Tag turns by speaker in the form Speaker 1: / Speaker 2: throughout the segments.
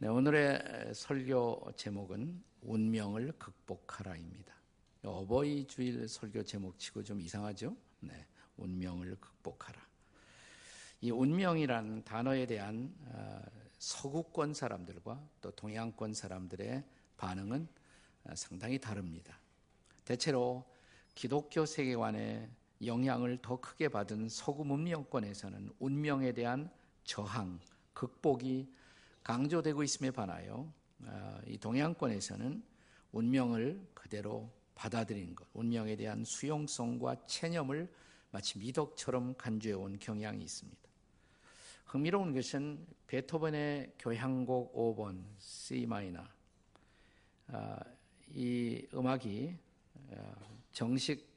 Speaker 1: 네, 오늘의 설교 제목은 운명을 극복하라입니다. 어버이 주일 설교 제목치고 좀 이상하죠? 네, 운명을 극복하라. 이 운명이란 단어에 대한 어, 서구권 사람들과 또 동양권 사람들의 반응은 어, 상당히 다릅니다. 대체로 기독교 세계관의 영향을 더 크게 받은 서구 문명권에서는 운명에 대한 저항, 극복이 강조되고 있음에 반하여 아, 이 동양권에서는 운명을 그대로 받아들이는 것, 운명에 대한 수용성과 체념을 마치 미덕처럼 간주해온 경향이 있습니다. 흥미로운 것은 베토벤의 교향곡 5번 C 마이너 아, 이 음악이 아, 정식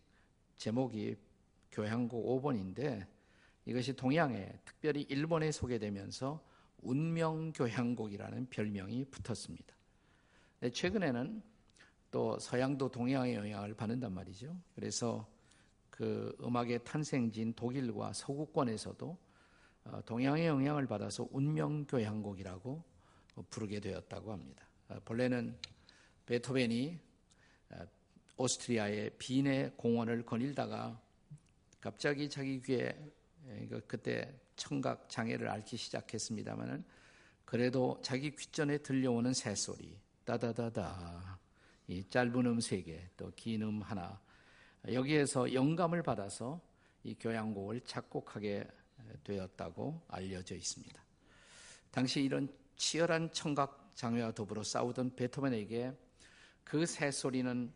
Speaker 1: 제목이 교향곡 5번인데 이것이 동양에 특별히 일본에 소개되면서 운명교향곡이라는 별명이 붙었습니다. 최근에는 또 서양도 동양의 영향을 받는단 말이죠. 그래서 그 음악의 탄생지인 독일과 서구권에서도 어, 동양의 영향을 받아서 운명교향곡이라고 부르게 되었다고 합니다. 어, 본래는 베토벤이 어, 오스트리아의 빈의 공원을 거닐다가 갑자기 자기 귀에 그때 청각 장애를 앓기 시작했습니다마는 그래도 자기 귓전에 들려오는 새소리 따다다다 이 짧은 음 세 개 또 긴 음 하나 여기에서 영감을 받아서 이 교향곡을 작곡하게 되었다고 알려져 있습니다. 당시 이런 치열한 청각 장애와 더불어 싸우던 베토벤에게 그 새소리는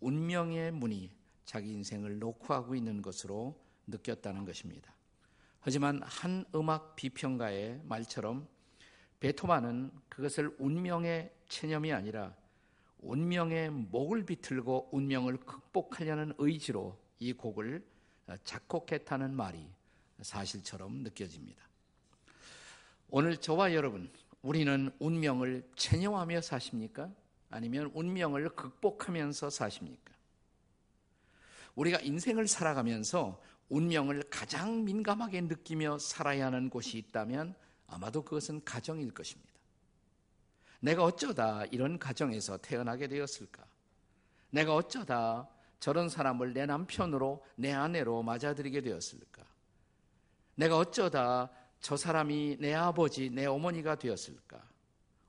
Speaker 1: 운명의 문이 자기 인생을 녹화하고 있는 것으로 느꼈다는 것입니다. 하지만 한 음악 비평가의 말처럼 베토만은 그것을 운명의 체념이 아니라 운명의 목을 비틀고 운명을 극복하려는 의지로 이 곡을 작곡했다는 말이 사실처럼 느껴집니다. 오늘 저와 여러분, 우리는 운명을 체념하며 사십니까? 아니면 운명을 극복하면서 사십니까? 우리가 인생을 살아가면서 운명을 가장 민감하게 느끼며 살아야 하는 곳이 있다면 아마도 그것은 가정일 것입니다. 내가 어쩌다 이런 가정에서 태어나게 되었을까? 내가 어쩌다 저런 사람을 내 남편으로 내 아내로 맞아들이게 되었을까? 내가 어쩌다 저 사람이 내 아버지, 내 어머니가 되었을까?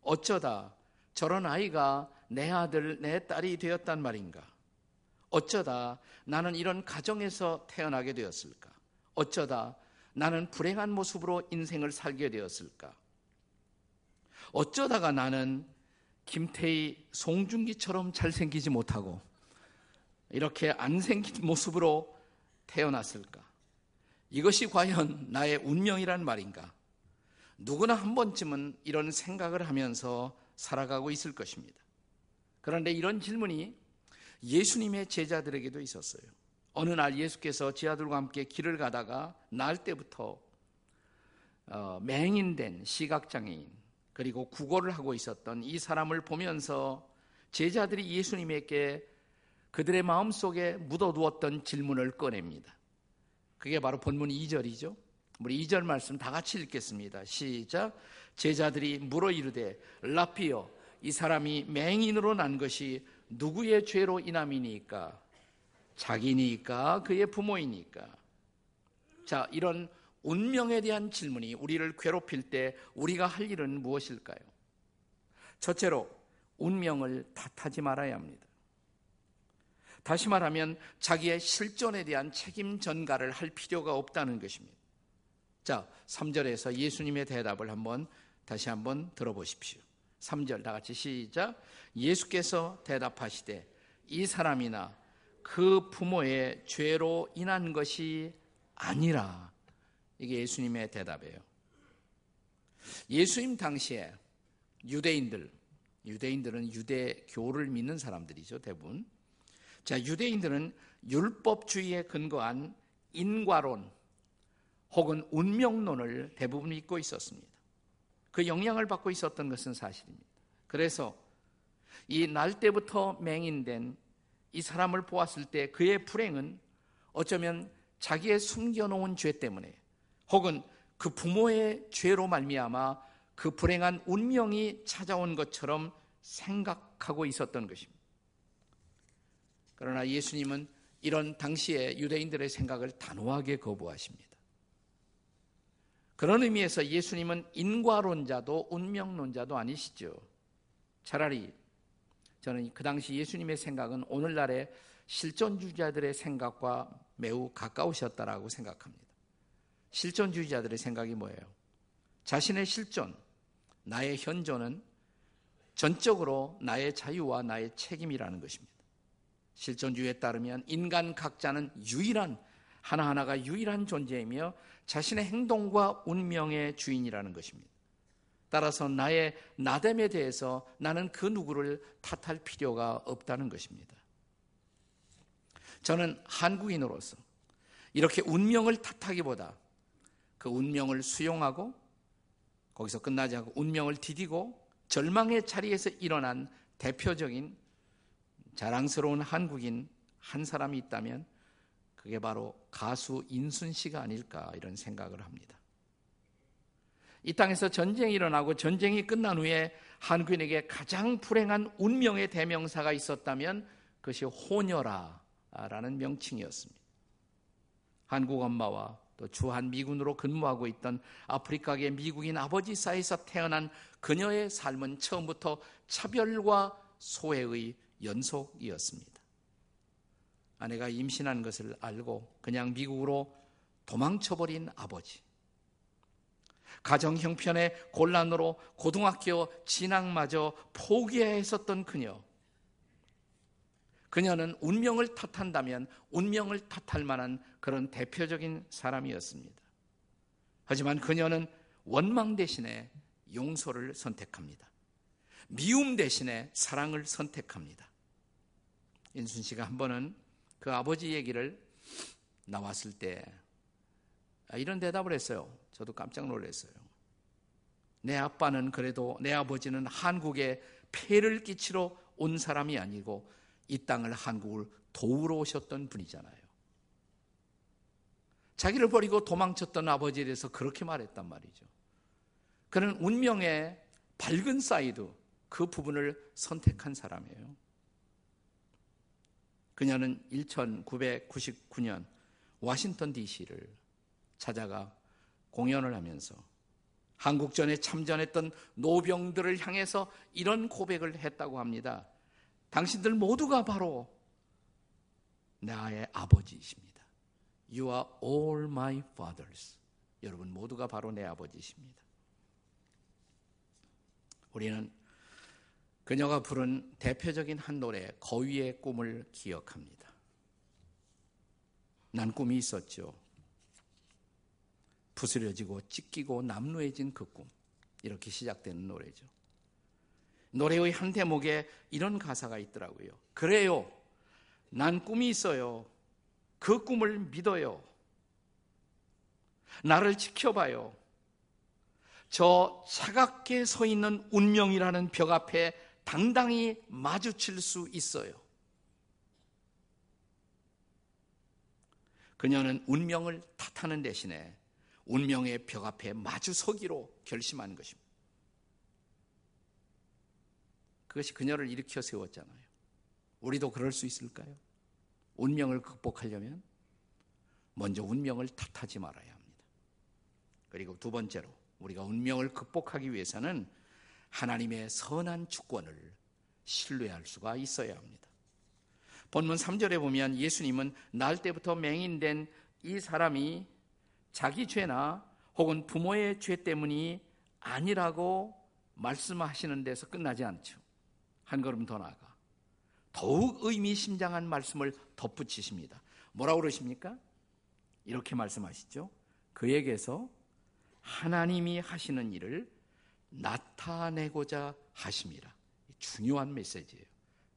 Speaker 1: 어쩌다 저런 아이가 내 아들, 내 딸이 되었단 말인가? 어쩌다 나는 이런 가정에서 태어나게 되었을까? 어쩌다 나는 불행한 모습으로 인생을 살게 되었을까? 어쩌다가 나는 김태희, 송중기처럼 잘생기지 못하고 이렇게 안 생긴 모습으로 태어났을까? 이것이 과연 나의 운명이란 말인가? 누구나 한 번쯤은 이런 생각을 하면서 살아가고 있을 것입니다. 그런데 이런 질문이 예수님의 제자들에게도 있었어요. 어느 날 예수께서 제자들과 함께 길을 가다가 날 때부터 어, 맹인된 시각장애인 그리고 구걸을 하고 있었던 이 사람을 보면서 제자들이 예수님에게 그들의 마음속에 묻어두었던 질문을 꺼냅니다. 그게 바로 본문 2절이죠. 우리 2절 말씀 다 같이 읽겠습니다. 시작. 제자들이 물어 이르되 라피어 이 사람이 맹인으로 난 것이 누구의 죄로 인함이니까? 자기니까? 그의 부모이니까? 자, 이런 운명에 대한 질문이 우리를 괴롭힐 때 우리가 할 일은 무엇일까요? 첫째로, 운명을 탓하지 말아야 합니다. 다시 말하면 자기의 실존에 대한 책임 전가를 할 필요가 없다는 것입니다. 자, 3절에서 예수님의 대답을 한번 다시 한번 들어보십시오. 3절 다 같이 시작. 예수께서 대답하시되 이 사람이나 그 부모의 죄로 인한 것이 아니라 이게 예수님의 대답이에요. 예수님 당시에 유대인들, 유대인들은 유대교를 믿는 사람들이죠, 대부분. 자, 유대인들은 율법주의에 근거한 인과론 혹은 운명론을 대부분 믿고 있었습니다. 그 영향을 받고 있었던 것은 사실입니다. 그래서 이 날 때부터 맹인된 이 사람을 보았을 때 그의 불행은 어쩌면 자기의 숨겨놓은 죄 때문에 혹은 그 부모의 죄로 말미암아 그 불행한 운명이 찾아온 것처럼 생각하고 있었던 것입니다. 그러나 예수님은 이런 당시의 유대인들의 생각을 단호하게 거부하십니다. 그런 의미에서 예수님은 인과론자도 운명론자도 아니시죠. 차라리 저는 그 당시 예수님의 생각은 오늘날의 실존주의자들의 생각과 매우 가까우셨다라고 생각합니다. 실존주의자들의 생각이 뭐예요? 자신의 실존, 나의 현존은 전적으로 나의 자유와 나의 책임이라는 것입니다. 실존주의에 따르면 인간 각자는 유일한 하나하나가 유일한 존재이며 자신의 행동과 운명의 주인이라는 것입니다. 따라서 나의 나됨에 대해서 나는 그 누구를 탓할 필요가 없다는 것입니다. 저는 한국인으로서 이렇게 운명을 탓하기보다 그 운명을 수용하고 거기서 끝나지 않고 운명을 디디고 절망의 자리에서 일어난 대표적인 자랑스러운 한국인 한 사람이 있다면 그게 바로 가수 인순 씨가 아닐까 이런 생각을 합니다. 이 땅에서 전쟁이 일어나고 전쟁이 끝난 후에 한국인에게 가장 불행한 운명의 대명사가 있었다면 그것이 호녀라라는 명칭이었습니다. 한국 엄마와 또 주한 미군으로 근무하고 있던 아프리카계 미국인 아버지 사이에서 태어난 그녀의 삶은 처음부터 차별과 소외의 연속이었습니다. 아내가 임신한 것을 알고 그냥 미국으로 도망쳐버린 아버지. 가정 형편의 곤란으로 고등학교 진학마저 포기해야 했었던 그녀. 그녀는 운명을 탓한다면 운명을 탓할 만한 그런 대표적인 사람이었습니다. 하지만 그녀는 원망 대신에 용서를 선택합니다. 미움 대신에 사랑을 선택합니다. 인순 씨가 한 번은 그 아버지 얘기를 나왔을 때 아, 이런 대답을 했어요. 저도 깜짝 놀랐어요. 내 아빠는 그래도 내 아버지는 한국에 폐를 끼치러 온 사람이 아니고 이 땅을 한국을 도우러 오셨던 분이잖아요. 자기를 버리고 도망쳤던 아버지에 대해서 그렇게 말했단 말이죠. 그는 운명의 밝은 사이드 그 부분을 선택한 사람이에요. 그녀는 1999년 워싱턴 DC를 찾아가 공연을 하면서 한국전에 참전했던 노병들을 향해서 이런 고백을 했다고 합니다. 당신들 모두가 바로 나의 아버지이십니다. You are all my fathers. 여러분 모두가 바로 내 아버지십니다. 우리는 그녀가 부른 대표적인 한 노래 거위의 꿈을 기억합니다. 난 꿈이 있었죠. 부스려지고 찢기고 남루해진 그 꿈. 이렇게 시작되는 노래죠. 노래의 한 대목에 이런 가사가 있더라고요. 그래요. 난 꿈이 있어요. 그 꿈을 믿어요. 나를 지켜봐요. 저 차갑게 서 있는 운명이라는 벽 앞에 당당히 마주칠 수 있어요. 그녀는 운명을 탓하는 대신에 운명의 벽 앞에 마주 서기로 결심한 것입니다. 그것이 그녀를 일으켜 세웠잖아요. 우리도 그럴 수 있을까요? 운명을 극복하려면 먼저 운명을 탓하지 말아야 합니다. 그리고 두 번째로 우리가 운명을 극복하기 위해서는 하나님의 선한 주권을 신뢰할 수가 있어야 합니다. 본문 3절에 보면 예수님은 날 때부터 맹인된 이 사람이 자기 죄나 혹은 부모의 죄 때문이 아니라고 말씀하시는 데서 끝나지 않죠. 한 걸음 더 나아가 더욱 의미심장한 말씀을 덧붙이십니다. 뭐라고 그러십니까? 이렇게 말씀하시죠. 그에게서 하나님이 하시는 일을 나타내고자 하심이라. 중요한 메시지예요.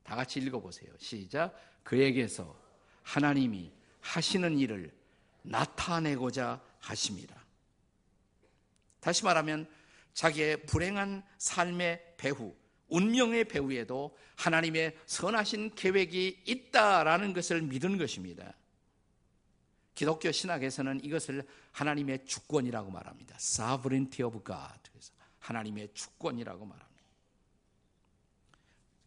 Speaker 1: 다 같이 읽어보세요. 시작. 그에게서 하나님이 하시는 일을 나타내고자 하심이라. 다시 말하면 자기의 불행한 삶의 배후, 운명의 배후에도 하나님의 선하신 계획이 있다라는 것을 믿은 것입니다. 기독교 신학에서는 이것을 하나님의 주권이라고 말합니다. Sovereignty of God. 그래서 하나님의 주권이라고 말합니다.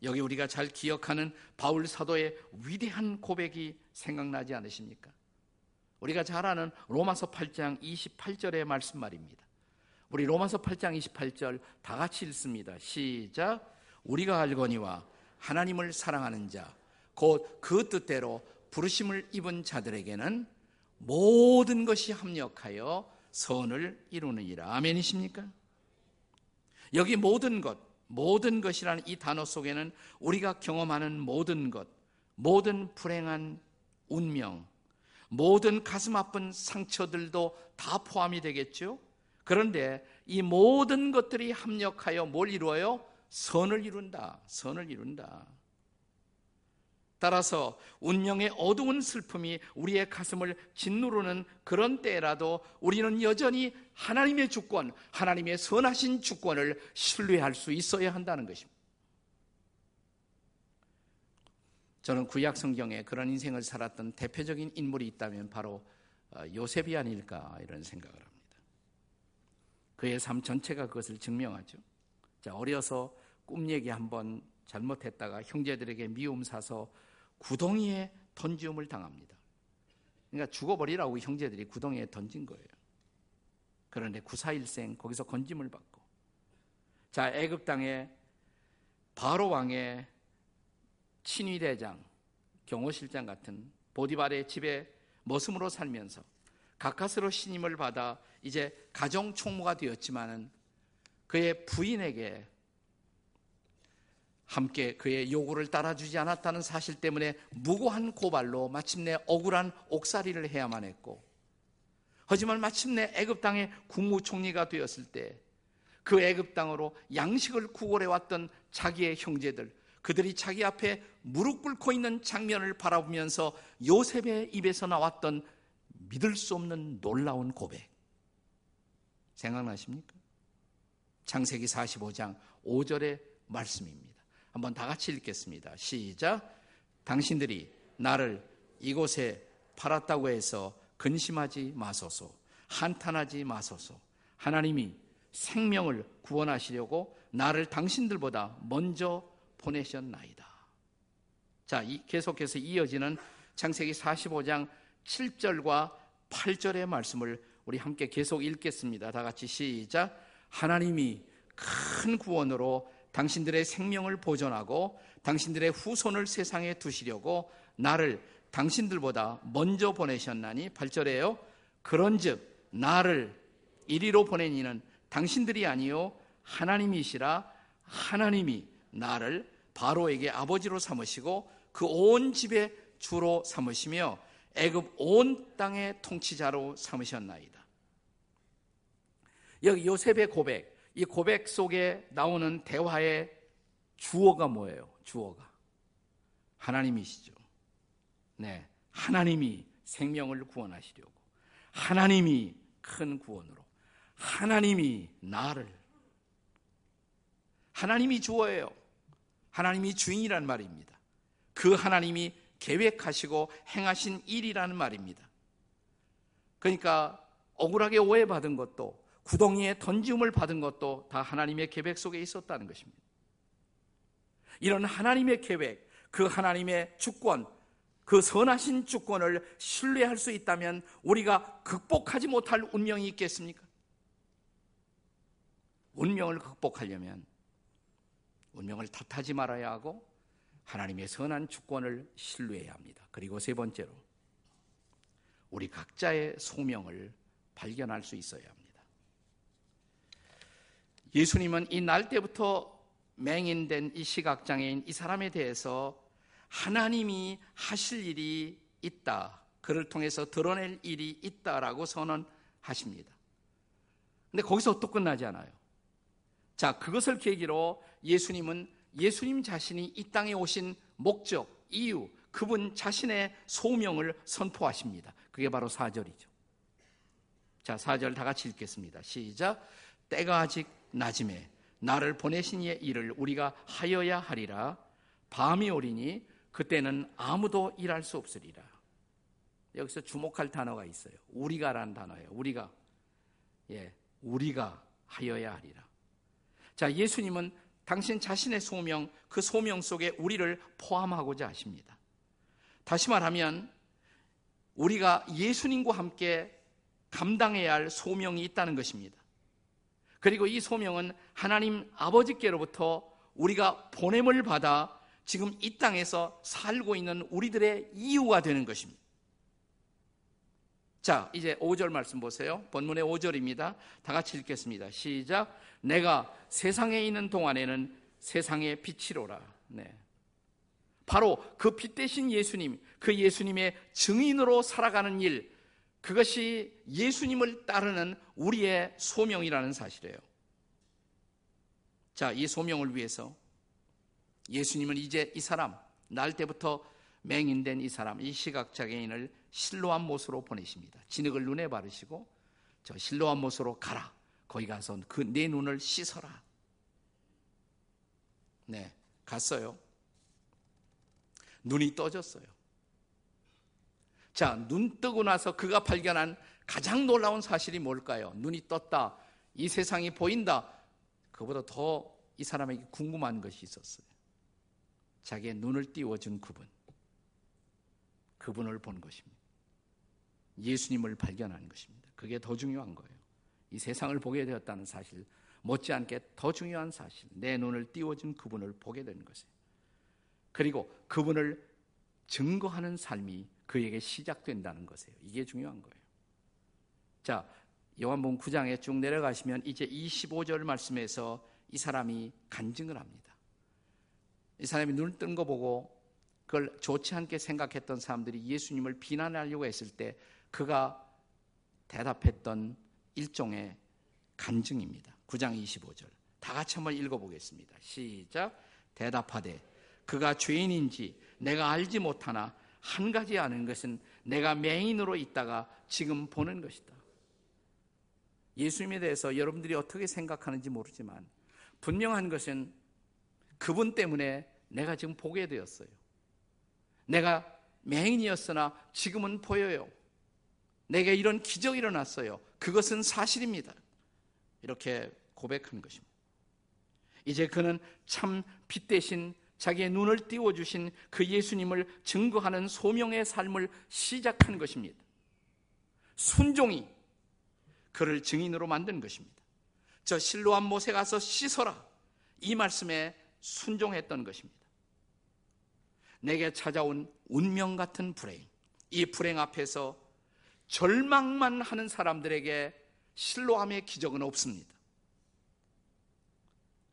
Speaker 1: 여기 우리가 잘 기억하는 바울 사도의 위대한 고백이 생각나지 않으십니까? 우리가 잘 아는 로마서 8장 28절의 말씀 말입니다. 우리 로마서 8장 28절 다 같이 읽습니다. 시작. 우리가 알거니와 하나님을 사랑하는 자, 곧 그 뜻대로 부르심을 입은 자들에게는 모든 것이 합력하여 선을 이루느니라. 아멘이십니까? 여기 모든 것, 모든 것이라는 이 단어 속에는 우리가 경험하는 모든 것, 모든 불행한 운명, 모든 가슴 아픈 상처들도 다 포함이 되겠죠? 그런데 이 모든 것들이 합력하여 뭘 이루어요? 선을 이룬다. 선을 이룬다. 따라서 운명의 어두운 슬픔이 우리의 가슴을 짓누르는 그런 때라도 우리는 여전히 하나님의 주권, 하나님의 선하신 주권을 신뢰할 수 있어야 한다는 것입니다. 저는 구약 성경에 그런 인생을 살았던 대표적인 인물이 있다면 바로 어, 요셉이 아닐까 이런 생각을 합니다. 그의 삶 전체가 그것을 증명하죠. 자, 어려서 꿈 얘기 한번 잘못했다가 형제들에게 미움 사서 구덩이에 던지움을 당합니다. 그러니까 죽어버리라고 형제들이 구덩이에 던진 거예요. 그런데 구사일생 거기서 건짐을 받고 자 애굽 땅에 바로 왕의 친위대장 경호실장 같은 보디발의 집에 머슴으로 살면서 가까스로 신임을 받아 이제 가정 총무가 되었지만은 그의 부인에게 함께 그의 요구를 따라주지 않았다는 사실 때문에 무고한 고발로 마침내 억울한 옥살이를 해야만 했고 하지만 마침내 애굽 땅의 국무총리가 되었을 때 그 애굽 땅으로 양식을 구걸해 왔던 자기의 형제들 그들이 자기 앞에 무릎 꿇고 있는 장면을 바라보면서 요셉의 입에서 나왔던 믿을 수 없는 놀라운 고백 생각나십니까? 창세기 45장 5절의 말씀입니다. 한번 다 같이 읽겠습니다. 시작. 당신들이 나를 이곳에 팔았다고 해서 근심하지 마소서. 한탄하지 마소서. 하나님이 생명을 구원하시려고 나를 당신들보다 먼저 보내셨나이다. 자, 이, 계속해서 이어지는 창세기 45장 7절과 8절의 말씀을 우리 함께 계속 읽겠습니다. 다 같이 시작. 하나님이 큰 구원으로 당신들의 생명을 보존하고 당신들의 후손을 세상에 두시려고 나를 당신들보다 먼저 보내셨나니 8절에요. 그런즉 나를 이리로 보낸 이는 당신들이 아니요 하나님이시라 하나님이 나를 바로에게 아버지로 삼으시고 그 온 집의 주로 삼으시며 애굽 온 땅의 통치자로 삼으셨나이다. 여기 요셉의 고백 이 고백 속에 나오는 대화의 주어가 뭐예요? 주어가. 하나님이시죠. 네. 하나님이 생명을 구원하시려고. 하나님이 큰 구원으로. 하나님이 나를. 하나님이 주어예요. 하나님이 주인이란 말입니다. 그 하나님이 계획하시고 행하신 일이라는 말입니다. 그러니까 억울하게 오해받은 것도 구덩이에 던짐을 받은 것도 다 하나님의 계획 속에 있었다는 것입니다. 이런 하나님의 계획, 그 하나님의 주권, 그 선하신 주권을 신뢰할 수 있다면 우리가 극복하지 못할 운명이 있겠습니까? 운명을 극복하려면 운명을 탓하지 말아야 하고 하나님의 선한 주권을 신뢰해야 합니다. 그리고 세 번째로 우리 각자의 소명을 발견할 수 있어야 합니다. 예수님은 이 날 때부터 맹인된 이 시각장애인 이 사람에 대해서 하나님이 하실 일이 있다. 그를 통해서 드러낼 일이 있다라고 선언하십니다. 근데 거기서 또 끝나지 않아요. 자, 그것을 계기로 예수님은 예수님 자신이 이 땅에 오신 목적, 이유, 그분 자신의 소명을 선포하십니다. 그게 바로 4절이죠. 자, 4절 다 같이 읽겠습니다. 시작. 때가 아직 낮음에 나를 보내신 이의 일을 우리가 하여야 하리라. 밤이 오리니 그때는 아무도 일할 수 없으리라. 여기서 주목할 단어가 있어요. 우리가라는 단어예요. 우리가. 예, 우리가 하여야 하리라. 자, 예수님은 당신 자신의 소명, 그 소명 속에 우리를 포함하고자 하십니다. 다시 말하면 우리가 예수님과 함께 감당해야 할 소명이 있다는 것입니다. 그리고 이 소명은 하나님 아버지께로부터 우리가 보냄을 받아 지금 이 땅에서 살고 있는 우리들의 이유가 되는 것입니다. 자, 이제 5절 말씀 보세요. 본문의 5절입니다. 다 같이 읽겠습니다. 시작. 내가 세상에 있는 동안에는 세상의 빛이로라. 네. 바로 그 빛 대신 예수님, 그 예수님의 증인으로 살아가는 일, 그것이 예수님을 따르는 우리의 소명이라는 사실이에요. 자, 이 소명을 위해서 예수님은 이제 이 사람, 날 때부터 맹인된 이 사람, 이 시각장애인을 실로한 못으로 보내십니다. 진흙을 눈에 바르시고 저 실로한 못으로 가라. 거기 가서 그 내 눈을 씻어라. 네, 갔어요. 눈이 떠졌어요. 자, 눈 뜨고 나서 그가 발견한 가장 놀라운 사실이 뭘까요? 눈이 떴다. 이 세상이 보인다. 그보다 더 이 사람에게 궁금한 것이 있었어요. 자기의 눈을 띄워준 그분. 그분을 본 것입니다. 예수님을 발견한 것입니다. 그게 더 중요한 거예요. 이 세상을 보게 되었다는 사실, 못지않게 더 중요한 사실, 내 눈을 띄워준 그분을 보게 된 것이에요. 그리고 그분을 증거하는 삶이 그에게 시작된다는 것이에요. 이게 중요한 거예요. 자, 요한복음 9장에 쭉 내려가시면 이제 25절 말씀에서 이 사람이 간증을 합니다. 이 사람이 눈을 뜬 거 보고 그걸 좋지 않게 생각했던 사람들이 예수님을 비난하려고 했을 때 그가 대답했던 일종의 간증입니다. 9장 25절. 다 같이 한번 읽어보겠습니다. 시작. 대답하되 그가 죄인인지 내가 알지 못하나 한 가지 아는 것은 내가 맹인으로 있다가 지금 보는 것이다. 예수님에 대해서 여러분들이 어떻게 생각하는지 모르지만 분명한 것은 그분 때문에 내가 지금 보게 되었어요. 내가 맹인이었으나 지금은 보여요. 내게 이런 기적이 일어났어요. 그것은 사실입니다. 이렇게 고백한 것입니다. 이제 그는 참 빛 대신 자기의 눈을 띄워주신 그 예수님을 증거하는 소명의 삶을 시작한 것입니다. 순종이 그를 증인으로 만든 것입니다. 저 실로한 못에 가서 씻어라. 이 말씀에 순종했던 것입니다. 내게 찾아온 운명 같은 불행. 이 불행 앞에서 절망만 하는 사람들에게 실로함의 기적은 없습니다.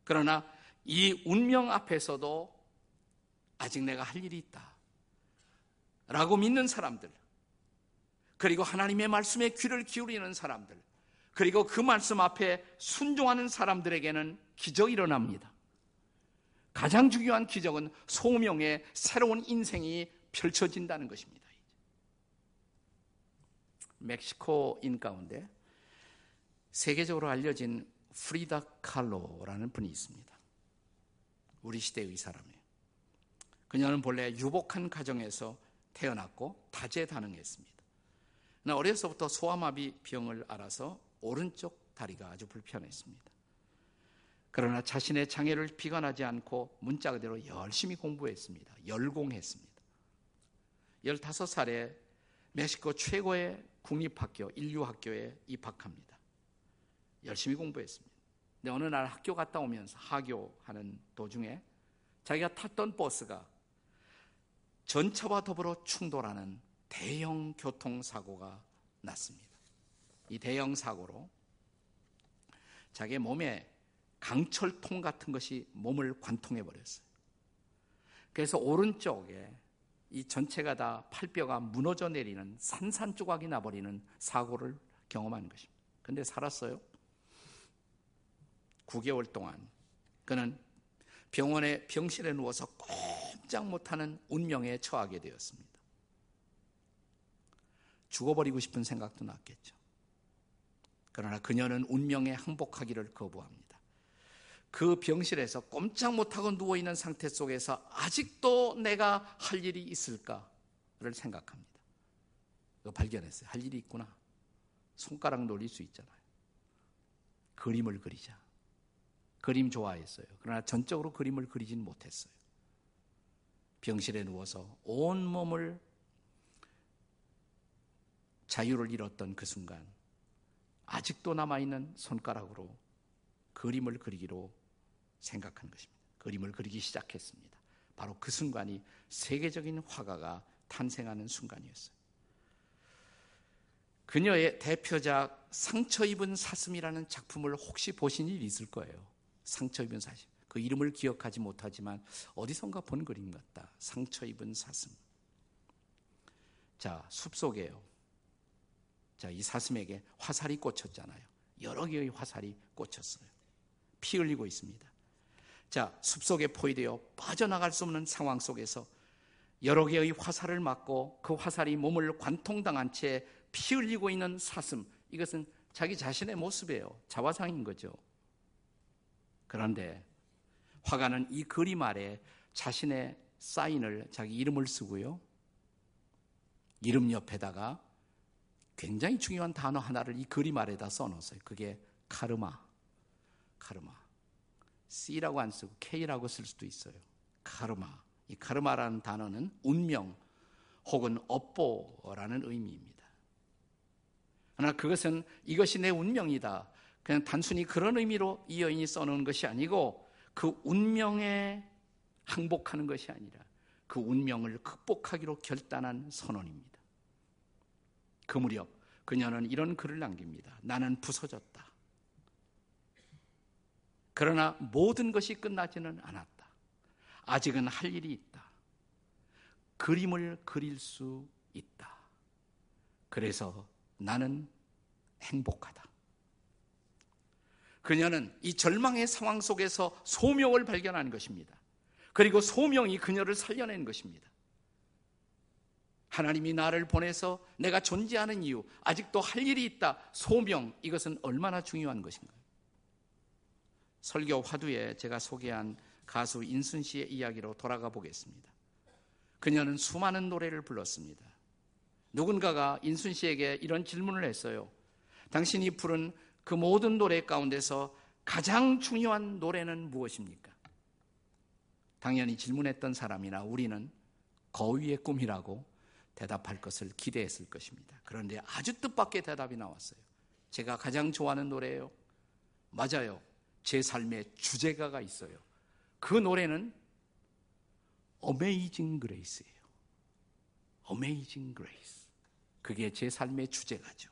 Speaker 1: 그러나 이 운명 앞에서도 아직 내가 할 일이 있다. 라고 믿는 사람들, 그리고 하나님의 말씀에 귀를 기울이는 사람들, 그리고 그 말씀 앞에 순종하는 사람들에게는 기적이 일어납니다. 가장 중요한 기적은 소명의 새로운 인생이 펼쳐진다는 것입니다. 멕시코인 가운데 세계적으로 알려진 프리다 칼로라는 분이 있습니다. 우리 시대의 사람이에요. 그녀는 본래 유복한 가정에서 태어났고 다재다능했습니다. 그러나 어려서부터 소아마비 병을 알아서 오른쪽 다리가 아주 불편했습니다. 그러나 자신의 장애를 비관하지 않고 문자 그대로 열심히 공부했습니다. 열공했습니다. 15살에 멕시코 최고의 국립학교, 인류학교에 입학합니다. 열심히 공부했습니다. 근데 어느 날 학교 갔다 오면서 하교하는 도중에 자기가 탔던 버스가 전차와 더불어 충돌하는 대형 교통사고가 났습니다. 이 대형 사고로 자기 몸에 강철통 같은 것이 몸을 관통해 버렸어요. 그래서 오른쪽에 이 전체가 다 팔뼈가 무너져 내리는 산산조각이 나버리는 사고를 경험한 것입니다. 근데 살았어요. 9개월 동안 그는 병원에 병실에 누워서 꼼짝 못하는 운명에 처하게 되었습니다. 죽어버리고 싶은 생각도 났겠죠. 그러나 그녀는 운명에 항복하기를 거부합니다. 그 병실에서 꼼짝 못하고 누워있는 상태 속에서 아직도 내가 할 일이 있을까를 생각합니다. 발견했어요. 할 일이 있구나. 손가락 놀릴 수 있잖아요. 그림을 그리자. 그림 좋아했어요. 그러나 전적으로 그림을 그리진 못했어요. 병실에 누워서 온 몸을 자유를 잃었던 그 순간 아직도 남아있는 손가락으로 그림을 그리기로 생각한 것입니다. 그림을 그리기 시작했습니다. 바로 그 순간이 세계적인 화가가 탄생하는 순간이었어요. 그녀의 대표작 상처 입은 사슴이라는 작품을 혹시 보신 일 있을 거예요. 상처 입은 사슴. 그 이름을 기억하지 못하지만 어디선가 본 그림 같다. 상처 입은 사슴. 자, 숲속에요. 자, 이 사슴에게 화살이 꽂혔잖아요. 여러 개의 화살이 꽂혔어요. 피 흘리고 있습니다. 자, 숲속에 포위되어 빠져나갈 수 없는 상황 속에서 여러 개의 화살을 맞고 그 화살이 몸을 관통당한 채 피 흘리고 있는 사슴. 이것은 자기 자신의 모습이에요. 자화상인 거죠. 그런데 화가는 이 그림 아래 자신의 사인을 자기 이름을 쓰고요. 이름 옆에다가 굉장히 중요한 단어 하나를 이 그림 아래다 써놓았어요. 그게 카르마. 카르마. C라고 안 쓰고 K라고 쓸 수도 있어요. 카르마. 이 카르마라는 단어는 운명 혹은 업보라는 의미입니다. 그러나 그것은 이것이 내 운명이다. 그냥 단순히 그런 의미로 이 여인이 써놓은 것이 아니고 그 운명에 항복하는 것이 아니라 그 운명을 극복하기로 결단한 선언입니다. 그 무렵 그녀는 이런 글을 남깁니다. 나는 부서졌다. 그러나 모든 것이 끝나지는 않았다. 아직은 할 일이 있다. 그림을 그릴 수 있다. 그래서 나는 행복하다. 그녀는 이 절망의 상황 속에서 소명을 발견한 것입니다. 그리고 소명이 그녀를 살려낸 것입니다. 하나님이 나를 보내서 내가 존재하는 이유, 아직도 할 일이 있다. 소명, 이것은 얼마나 중요한 것인가요? 설교 화두에 제가 소개한 가수 인순 씨의 이야기로 돌아가 보겠습니다. 그녀는 수많은 노래를 불렀습니다. 누군가가 인순 씨에게 이런 질문을 했어요. 당신이 부른 그 모든 노래 가운데서 가장 중요한 노래는 무엇입니까? 당연히 질문했던 사람이나 우리는 거위의 꿈이라고 대답할 것을 기대했을 것입니다. 그런데 아주 뜻밖의 대답이 나왔어요. 제가 가장 좋아하는 노래예요. 맞아요. 제 삶의 주제가가 있어요. 그 노래는 Amazing Grace예요. Amazing Grace. 그게 제 삶의 주제가죠.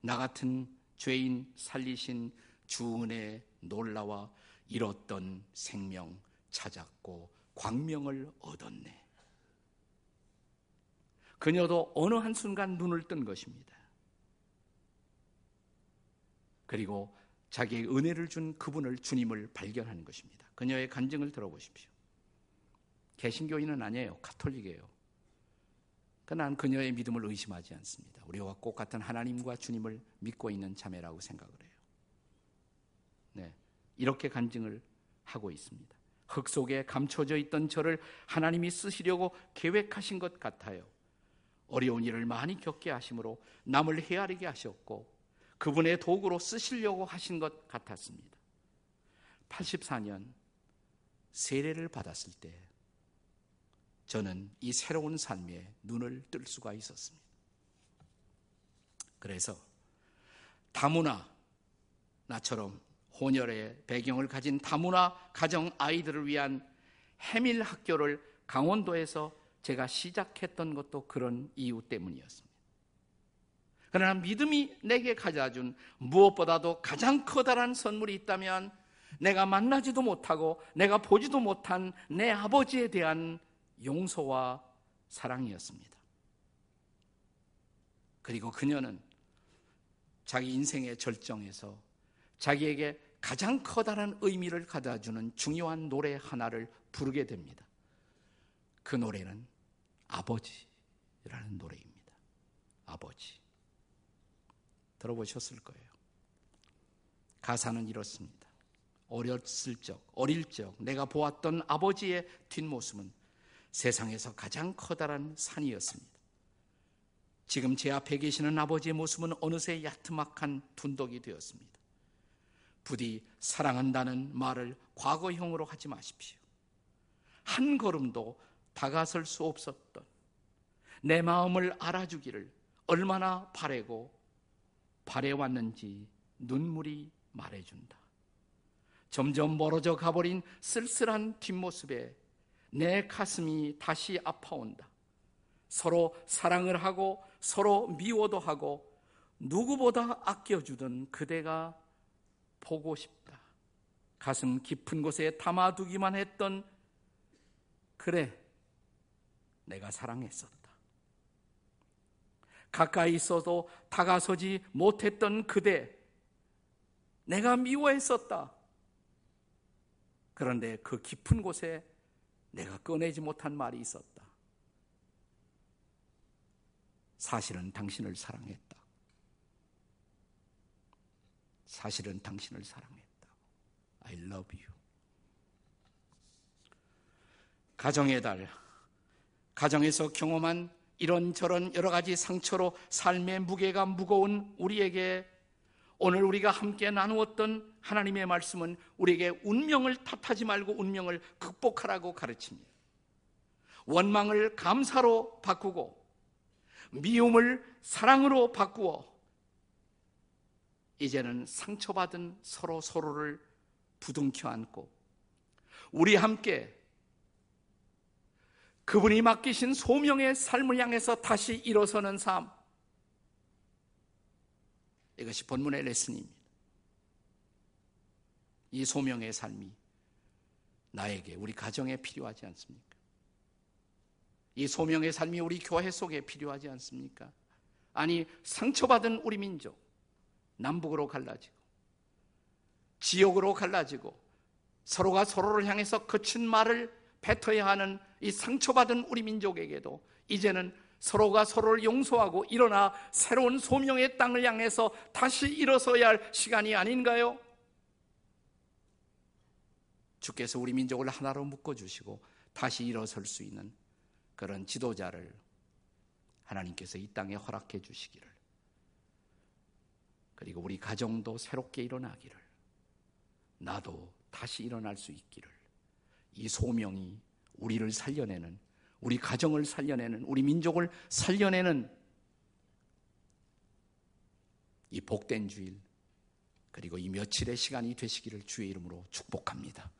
Speaker 1: 나 같은 죄인 살리신 주은의 놀라와 잃었던 생명 찾았고 광명을 얻었네. 그녀도 어느 한순간 눈을 뜬 것입니다. 그리고 자기의 은혜를 준 그분을 주님을 발견하는 것입니다. 그녀의 간증을 들어보십시오. 개신교인은 아니에요. 카톨릭이에요. 그러나 난 그녀의 믿음을 의심하지 않습니다. 우리와 똑같은 하나님과 주님을 믿고 있는 자매라고 생각을 해요. 네. 이렇게 간증을 하고 있습니다. 흙 속에 감춰져 있던 저를 하나님이 쓰시려고 계획하신 것 같아요. 어려운 일을 많이 겪게 하심으로 남을 헤아리게 하셨고 그분의 도구로 쓰시려고 하신 것 같았습니다. 84년 세례를 받았을 때 저는 이 새로운 삶에 눈을 뜰 수가 있었습니다. 그래서 다문화 나처럼 혼혈의 배경을 가진 다문화 가정 아이들을 위한 해밀 학교를 강원도에서 제가 시작했던 것도 그런 이유 때문이었습니다. 그러나 믿음이 내게 가져준 무엇보다도 가장 커다란 선물이 있다면 내가 만나지도 못하고 내가 보지도 못한 내 아버지에 대한 용서와 사랑이었습니다. 그리고 그녀는 자기 인생의 절정에서 자기에게 가장 커다란 의미를 가져주는 중요한 노래 하나를 부르게 됩니다. 그 노래는 아버지라는 노래입니다. 아버지. 들어보셨을 거예요. 가사는 이렇습니다. 어렸을 적, 어릴 적 내가 보았던 아버지의 뒷모습은 세상에서 가장 커다란 산이었습니다. 지금 제 앞에 계시는 아버지의 모습은 어느새 야트막한 둔덕이 되었습니다. 부디 사랑한다는 말을 과거형으로 하지 마십시오. 한 걸음도 다가설 수 없었던 내 마음을 알아주기를 얼마나 바래고 바래왔는지 눈물이 말해준다. 점점 멀어져 가버린 쓸쓸한 뒷모습에 내 가슴이 다시 아파온다. 서로 사랑을 하고 서로 미워도 하고 누구보다 아껴주던 그대가 보고 싶다. 가슴 깊은 곳에 담아두기만 했던 그래, 내가 사랑했었다. 가까이 있어도 다가서지 못했던 그대, 내가 미워했었다. 그런데 그 깊은 곳에 내가 꺼내지 못한 말이 있었다. 사실은 당신을 사랑했다. 사실은 당신을 사랑했다. I love you. 가정의 달, 가정에서 경험한 이런저런 여러 가지 상처로 삶의 무게가 무거운 우리에게 오늘 우리가 함께 나누었던 하나님의 말씀은 우리에게 운명을 탓하지 말고 운명을 극복하라고 가르칩니다. 원망을 감사로 바꾸고 미움을 사랑으로 바꾸어 이제는 상처받은 서로 서로를 부둥켜 안고 우리 함께 그분이 맡기신 소명의 삶을 향해서 다시 일어서는 삶. 이것이 본문의 레슨입니다. 이 소명의 삶이 나에게, 우리 가정에 필요하지 않습니까? 이 소명의 삶이 우리 교회 속에 필요하지 않습니까? 아니, 상처받은 우리 민족, 남북으로 갈라지고, 지역으로 갈라지고, 서로가 서로를 향해서 거친 말을 뱉어야 하는 이 상처받은 우리 민족에게도 이제는 서로가 서로를 용서하고 일어나 새로운 소명의 땅을 향해서 다시 일어서야 할 시간이 아닌가요? 주께서 우리 민족을 하나로 묶어주시고 다시 일어설 수 있는 그런 지도자를 하나님께서 이 땅에 허락해 주시기를 그리고 우리 가정도 새롭게 일어나기를 나도 다시 일어날 수 있기를 이 소명이 우리를 살려내는 우리 가정을 살려내는 우리 민족을 살려내는 이 복된 주일 그리고 이 며칠의 시간이 되시기를 주의 이름으로 축복합니다.